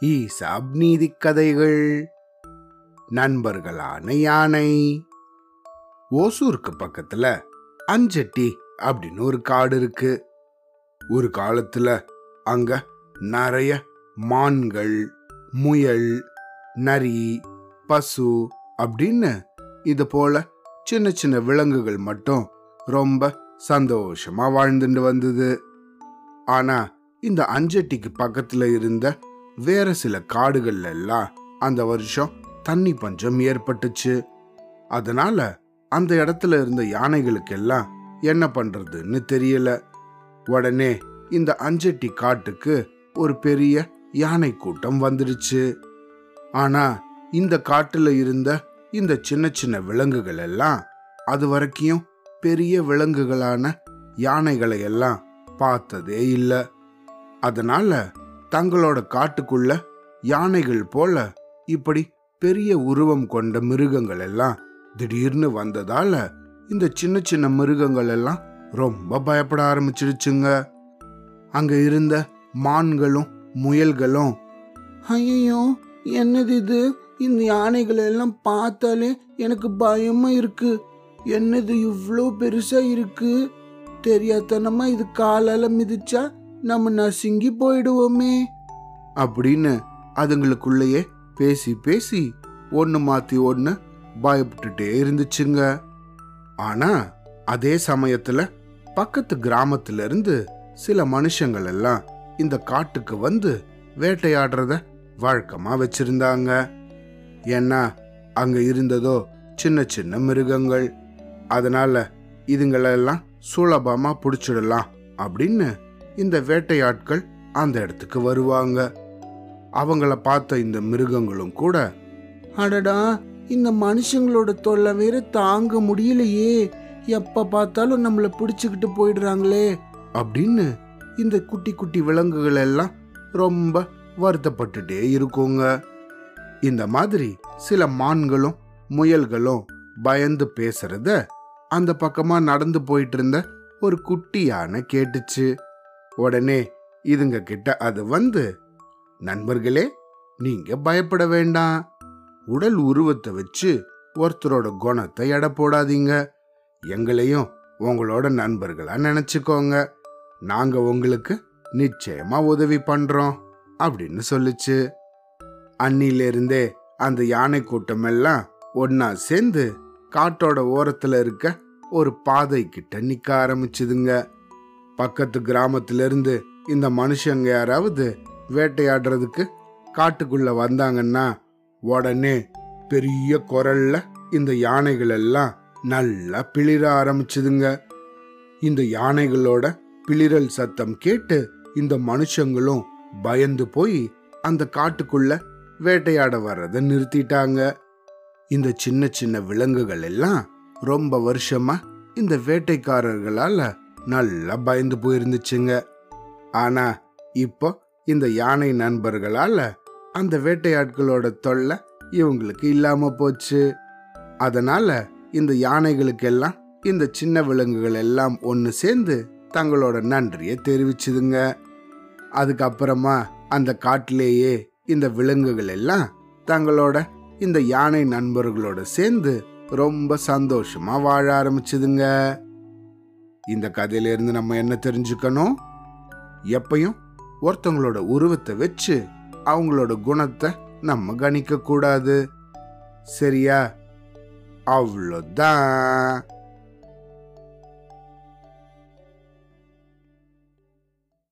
ESAB நீதி கதைகள். நண்பர்களான யானை. ஓசூருக்கு பக்கத்துல அஞ்சட்டி அப்படின்னு ஒரு காடு இருக்கு. ஒரு காலத்துல அங்க நிறைய மான்கள் முயல் நரி பசு அப்படின்னு இது போல சின்ன சின்ன விலங்குகள் மட்டும் ரொம்ப சந்தோஷமா வாழ்ந்துட்டு வந்தது. ஆனா இந்த அஞ்சட்டிக்கு பக்கத்துல இருந்த வேற சில காடுகள்ல எல்லாம் அந்த வருஷம் தண்ணி பஞ்சம் ஏற்பட்டுச்சு. அதனால அந்த இடத்துல இருந்த யானைகளுக்கு எல்லாம் என்ன பண்றதுன்னு தெரியல. உடனே இந்த அஞ்சட்டி காட்டுக்கு ஒரு பெரிய யானை கூட்டம் வந்துடுச்சு. ஆனா இந்த காட்டுல இருந்த இந்த சின்ன சின்ன விலங்குகள் எல்லாம் அது வரைக்கும் பெரிய விலங்குகளான யானைகளை எல்லாம் பார்த்ததே இல்லை. அதனால தங்களோட காட்டுக்குள்ள யானைகள் போல இப்படி பெரிய உருவம் கொண்ட மிருகங்கள் எல்லாம் திடீர்னு வந்ததால இந்த சின்ன சின்ன மிருகங்கள் எல்லாம் ரொம்ப பயப்பட ஆரம்பிச்சிடுச்சுங்க. அங்க இருந்த மான்களும் முயல்களும் ஐயோ என்னது இது? இந்த யானைகள் எல்லாம் பார்த்தாலே எனக்கு பயமா இருக்கு. என்னது இவ்வளோ பெருசா இருக்கு? தெரியாதனமா இது காலால மிதிச்சா நம்ம நசுங்கி போயிடுவோமே. அப்படின்னு அதுங்களுக்குள்ளேயே பேசி பேசி ஒன்று மாத்தி ஒன்று பயப்பட்டுட்டே இருந்துச்சுங்க. ஆனா அதே சமயத்துல பக்கத்து கிராமத்துல இருந்து சில மனுஷங்கள் எல்லாம் இந்த காட்டுக்கு வந்து வேட்டையாடுறத வழக்கமா வச்சிருந்தாங்க. ஏன்னா அங்க இருந்ததோ சின்ன சின்ன மிருகங்கள். அதனால இதுங்களெல்லாம் சுலபமா பிடிச்சிடலாம் அப்படின்னு இந்த வேட்டையாட்கள் அந்த இடத்துக்கு வருவாங்க. அவங்கள பார்த்த இந்த மிருகங்களும் கூட அடடா இந்த மனுஷங்களோட தொல்லை வேற தாங்க முடியலையே. எப்ப பார்த்தாலும் நம்மள பிடிச்சுக்கிட்டு போயிடுறாங்களே. அப்படின்னு இந்த குட்டி குட்டி விலங்குகள் எல்லாம் ரொம்ப வருத்தப்பட்டுட்டே இருக்குங்க. இந்த மாதிரி சில மான்களும் முயல்களும் பயந்து பேசுறத அந்த பக்கமா நடந்து போயிட்டு இருந்த ஒரு குட்டி யானை கேட்டுச்சு. உடனே இதுங்க கிட்ட அது வந்து நண்பர்களே நீங்க பயப்பட வேண்டாம். உடல் உருவத்தை வச்சு ஒருத்தரோட குணத்தை எடை போடாதீங்க. எங்களையும் உங்களோட நண்பர்களா நினைச்சுக்கோங்க. நாங்க உங்களுக்கு நிச்சயமா உதவி பண்றோம் அப்படின்னு சொல்லுச்சு. அன்னிலிருந்தே அந்த யானை கூட்டம் எல்லாம் ஒன்னா சேர்ந்து காட்டோட ஓரத்துல இருக்க ஒரு பாதை கிட்ட நிக்க ஆரம்பிச்சுதுங்க. பக்கத்து கிராமத்திலிருந்து இந்த மனுஷங்க யாராவது வேட்டையாடுறதுக்கு காட்டுக்குள்ள வந்தாங்கன்னா உடனே பெரிய குரல்ல இந்த யானைகள் எல்லாம் நல்லா பிளிர ஆரம்பிச்சுதுங்க. இந்த யானைகளோட பிளிரல் சத்தம் கேட்டு இந்த மனுஷங்களும் பயந்து போய் அந்த காட்டுக்குள்ள வேட்டையாட வர்றத நிறுத்திட்டாங்க. இந்த சின்ன சின்ன விலங்குகள் எல்லாம் ரொம்ப வருஷமா இந்த வேட்டைக்காரர்களால நல்லா பயந்து போயிருந்துச்சுங்க. ஆனா இப்போ இந்த யானை நண்பர்களால அந்த வேட்டையாட்களோட தொல்லை இவங்களுக்கு இல்லாம போச்சு. அதனால இந்த யானைகளுக்கெல்லாம் இந்த சின்ன விலங்குகள் எல்லாம் ஒன்று சேர்ந்து தங்களோட நன்றியை தெரிவிச்சுதுங்க. அதுக்கப்புறமா அந்த காட்டிலேயே இந்த விலங்குகள் எல்லாம் தங்களோட இந்த யானை நண்பர்களோட சேர்ந்து ரொம்ப சந்தோஷமா வாழ ஆரம்பிச்சுதுங்க. இந்த கதையிலேருந்து நம்ம என்ன தெரிஞ்சுக்கணும்? எப்பையும் ஒருத்தவங்களோட உருவத்தை வச்சு அவங்களோட குணத்தை நம்ம கணிக்க கூடாது சரியா? அவ்வளோதான்.